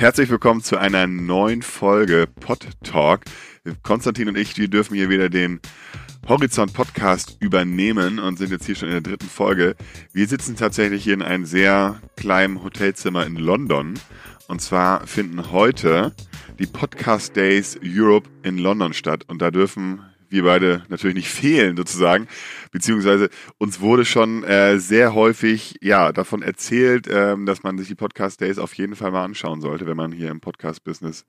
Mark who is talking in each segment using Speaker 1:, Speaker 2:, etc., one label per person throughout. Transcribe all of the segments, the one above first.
Speaker 1: Herzlich willkommen zu einer neuen Folge Pod Talk. Konstantin und ich, wir dürfen hier wieder den Horizont Podcast übernehmen und sind jetzt hier schon in der dritten Folge. Wir sitzen tatsächlich hier in einem sehr kleinen Hotelzimmer in London. Und zwar finden heute die Podcast Days Europe in London statt. Und da dürfen wir beide natürlich nicht fehlen sozusagen, beziehungsweise uns wurde schon äh, sehr häufig ja davon erzählt, ähm, dass man sich die Podcast Days auf jeden Fall mal anschauen sollte, wenn man hier im Podcast Business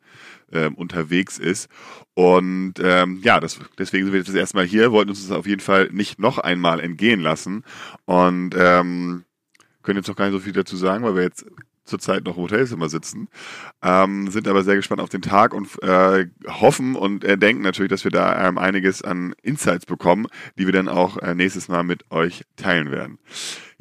Speaker 1: ähm, unterwegs ist. Und ähm, ja, das, deswegen sind wir jetzt das erste Mal hier, wollten uns das auf jeden Fall nicht noch einmal entgehen lassen und ähm, können jetzt noch gar nicht so viel dazu sagen, weil wir jetzt zurzeit noch im Hotelzimmer sitzen, ähm, sind aber sehr gespannt auf den Tag und äh, hoffen und äh, denken natürlich, dass wir da ähm, einiges an Insights bekommen, die wir dann auch äh, nächstes Mal mit euch teilen werden.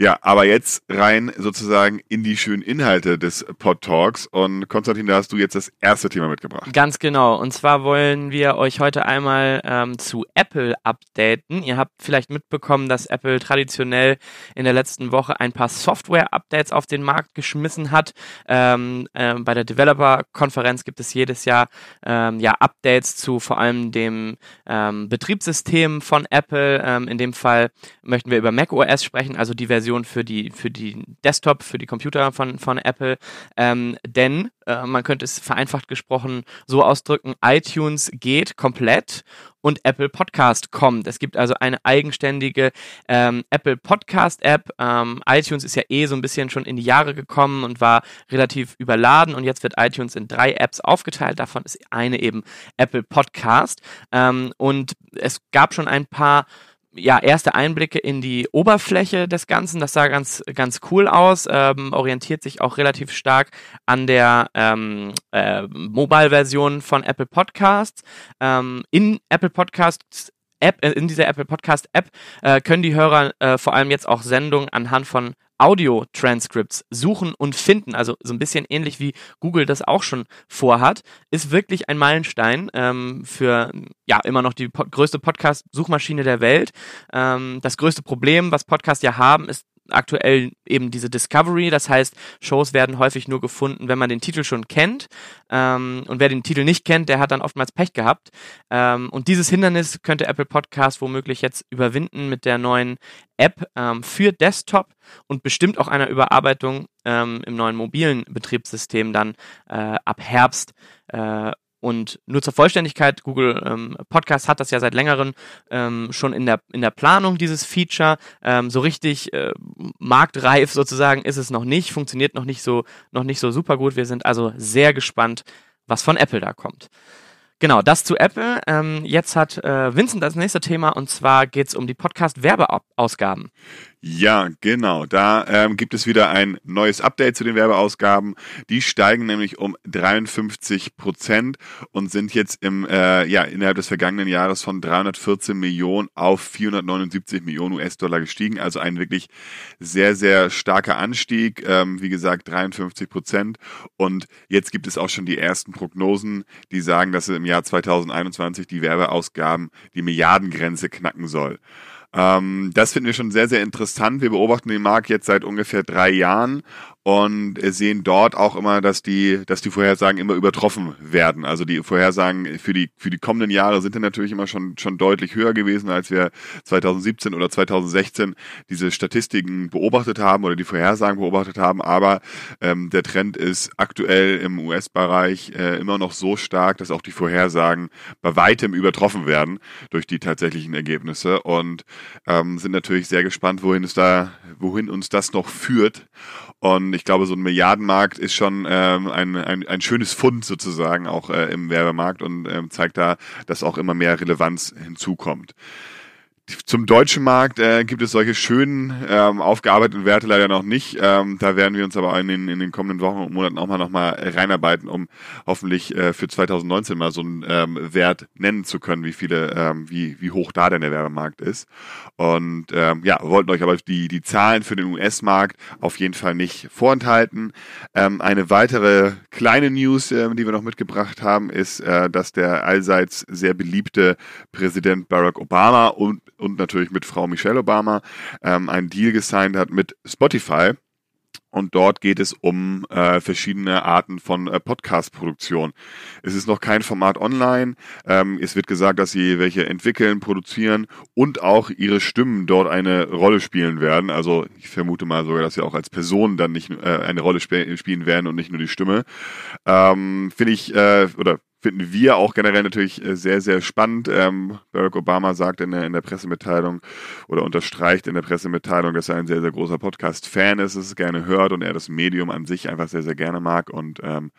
Speaker 1: Ja, aber jetzt rein sozusagen in die schönen Inhalte des Pod Talks. Und Konstantin, da hast du jetzt das erste Thema mitgebracht.
Speaker 2: Ganz genau. Und zwar wollen wir euch heute einmal ähm, zu Apple updaten. Ihr habt vielleicht mitbekommen, dass Apple traditionell in der letzten Woche ein paar Software-Updates auf den Markt geschmissen hat. Ähm, äh, bei der Developer-Konferenz gibt es jedes Jahr ähm, ja Updates zu vor allem dem ähm, Betriebssystem von Apple. Ähm, in dem Fall möchten wir über macOS sprechen, also die Version Version für die, für die Desktop, für die Computer von, von Apple. Ähm, denn äh, man könnte es vereinfacht gesprochen so ausdrücken, iTunes geht komplett und Apple Podcast kommt. Es gibt also eine eigenständige ähm, Apple Podcast App. Ähm, iTunes ist ja eh so ein bisschen schon in die Jahre gekommen und war relativ überladen und jetzt wird iTunes in drei Apps aufgeteilt. Davon ist eine eben Apple Podcast. Ähm, und es gab schon ein paar ja, erste Einblicke in die Oberfläche des Ganzen. Das sah ganz, ganz cool aus, ähm, orientiert sich auch relativ stark an der ähm, äh, Mobile-Version von Apple Podcasts. Ähm, in Apple Podcasts App, äh, in dieser Apple Podcast App äh, können die Hörer äh, vor allem jetzt auch Sendungen anhand von Audio-Transcripts suchen und finden, also so ein bisschen ähnlich wie Google das auch schon vorhat, ist wirklich ein Meilenstein ähm, für ja immer noch die po größte Podcast-Suchmaschine der Welt. Ähm, das größte Problem, was Podcasts ja haben, ist aktuell eben diese Discovery. Das heißt, Shows werden häufig nur gefunden, wenn man den Titel schon kennt. Ähm, und wer den Titel nicht kennt, der hat dann oftmals Pech gehabt. Ähm, und dieses Hindernis könnte Apple Podcast womöglich jetzt überwinden mit der neuen App ähm, für Desktop und bestimmt auch einer Überarbeitung ähm, im neuen mobilen Betriebssystem dann äh, ab Herbst. Äh, und nur zur Vollständigkeit, Google ähm, Podcast hat das ja seit längerem ähm, schon in der, in der Planung, dieses Feature. Ähm, so richtig äh, marktreif sozusagen ist es noch nicht, funktioniert noch nicht so, noch nicht so super gut. Wir sind also sehr gespannt, was von Apple da kommt. Genau, das zu Apple. Ähm, jetzt hat äh, Vincent das nächste Thema und zwar geht es um die Podcast-Werbeausgaben.
Speaker 1: Ja, genau. Da ähm, gibt es wieder ein neues Update zu den Werbeausgaben. Die steigen nämlich um 53 Prozent und sind jetzt im äh, ja innerhalb des vergangenen Jahres von 314 Millionen auf 479 Millionen US-Dollar gestiegen. Also ein wirklich sehr sehr starker Anstieg. Ähm, wie gesagt 53 Prozent. Und jetzt gibt es auch schon die ersten Prognosen, die sagen, dass im Jahr 2021 die Werbeausgaben die Milliardengrenze knacken soll. Ähm, das finden wir schon sehr, sehr interessant. Wir beobachten den Markt jetzt seit ungefähr drei Jahren und sehen dort auch immer, dass die, dass die Vorhersagen immer übertroffen werden. Also die Vorhersagen für die, für die kommenden Jahre sind dann natürlich immer schon, schon deutlich höher gewesen, als wir 2017 oder 2016 diese Statistiken beobachtet haben oder die Vorhersagen beobachtet haben. Aber ähm, der Trend ist aktuell im US-Bereich äh, immer noch so stark, dass auch die Vorhersagen bei weitem übertroffen werden durch die tatsächlichen Ergebnisse und ähm, sind natürlich sehr gespannt, wohin es da, wohin uns das noch führt. Und ich glaube, so ein Milliardenmarkt ist schon ähm, ein, ein, ein schönes Fund sozusagen auch äh, im Werbemarkt und ähm, zeigt da, dass auch immer mehr Relevanz hinzukommt. Zum deutschen Markt äh, gibt es solche schönen ähm, aufgearbeiteten Werte leider noch nicht. Ähm, da werden wir uns aber in den, in den kommenden Wochen und Monaten auch mal nochmal reinarbeiten, um hoffentlich äh, für 2019 mal so einen ähm, Wert nennen zu können, wie viele, ähm, wie, wie hoch da denn der Werbemarkt ist. Und ähm, ja, wollten euch aber die, die Zahlen für den US-Markt auf jeden Fall nicht vorenthalten. Ähm, eine weitere kleine News, äh, die wir noch mitgebracht haben, ist, äh, dass der allseits sehr beliebte Präsident Barack Obama und und natürlich mit Frau Michelle Obama ähm, einen Deal gesigned hat mit Spotify. und dort geht es um äh, verschiedene Arten von äh, Podcast-Produktion. Es ist noch kein Format online. Ähm, es wird gesagt, dass sie welche entwickeln, produzieren und auch ihre Stimmen dort eine Rolle spielen werden. Also ich vermute mal sogar, dass sie auch als Person dann nicht äh, eine Rolle sp spielen werden und nicht nur die Stimme. Ähm, Finde ich, äh, oder finden wir auch generell natürlich äh, sehr, sehr spannend. Ähm, Barack Obama sagt in der, in der Pressemitteilung oder unterstreicht in der Pressemitteilung, dass er ein sehr, sehr großer Podcast-Fan ist, es gerne hört und er das Medium an sich einfach sehr, sehr gerne mag. Und ähm,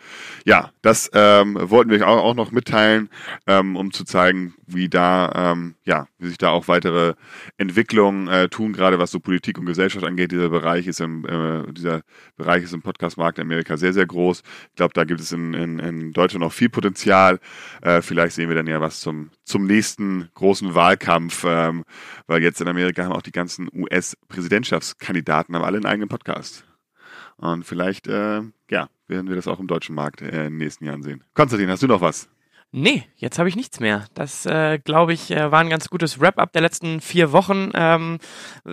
Speaker 1: ja, das ähm, wollten wir auch, auch noch mitteilen, ähm, um zu zeigen, wie da, ähm, ja, wie sich da auch weitere Entwicklungen äh, tun, gerade was so Politik und Gesellschaft angeht. Dieser Bereich ist im, äh, dieser Bereich ist im Podcast-Markt in Amerika sehr, sehr groß. Ich glaube, da gibt es in, in, in Deutschland noch viel Potenzial Potenzial. Äh, vielleicht sehen wir dann ja was zum, zum nächsten großen Wahlkampf, ähm, weil jetzt in Amerika haben auch die ganzen US-Präsidentschaftskandidaten alle einen eigenen Podcast. Und vielleicht, äh, ja, werden wir das auch im deutschen Markt äh, in den nächsten Jahren sehen. Konstantin, hast du noch was?
Speaker 2: Nee, jetzt habe ich nichts mehr. Das, äh, glaube ich, äh, war ein ganz gutes Wrap-up der letzten vier Wochen. Ähm,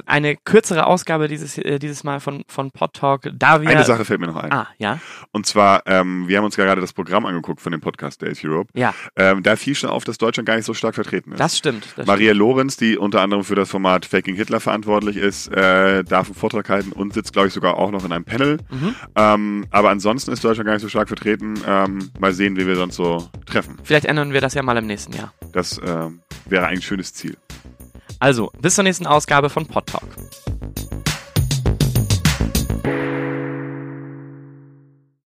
Speaker 2: eine kürzere Ausgabe dieses, äh, dieses Mal von, von Pod Talk. Da wir
Speaker 1: Eine Sache fällt mir noch ein.
Speaker 2: Ah, ja.
Speaker 1: Und zwar, ähm, wir haben uns gerade das Programm angeguckt von dem Podcast Days Europe.
Speaker 2: Ja.
Speaker 1: Ähm, da fiel schon auf, dass Deutschland gar nicht so stark vertreten ist.
Speaker 2: Das stimmt. Das
Speaker 1: Maria
Speaker 2: stimmt.
Speaker 1: Lorenz, die unter anderem für das Format Faking Hitler verantwortlich ist, äh, darf einen Vortrag halten und sitzt, glaube ich, sogar auch noch in einem Panel.
Speaker 2: Mhm.
Speaker 1: Ähm, aber ansonsten ist Deutschland gar nicht so stark vertreten. Ähm, mal sehen, wie wir sonst so treffen.
Speaker 2: Vielleicht ändern wir das ja mal im nächsten Jahr.
Speaker 1: Das ähm, wäre ein schönes Ziel.
Speaker 2: Also, bis zur nächsten Ausgabe von Pod Talk.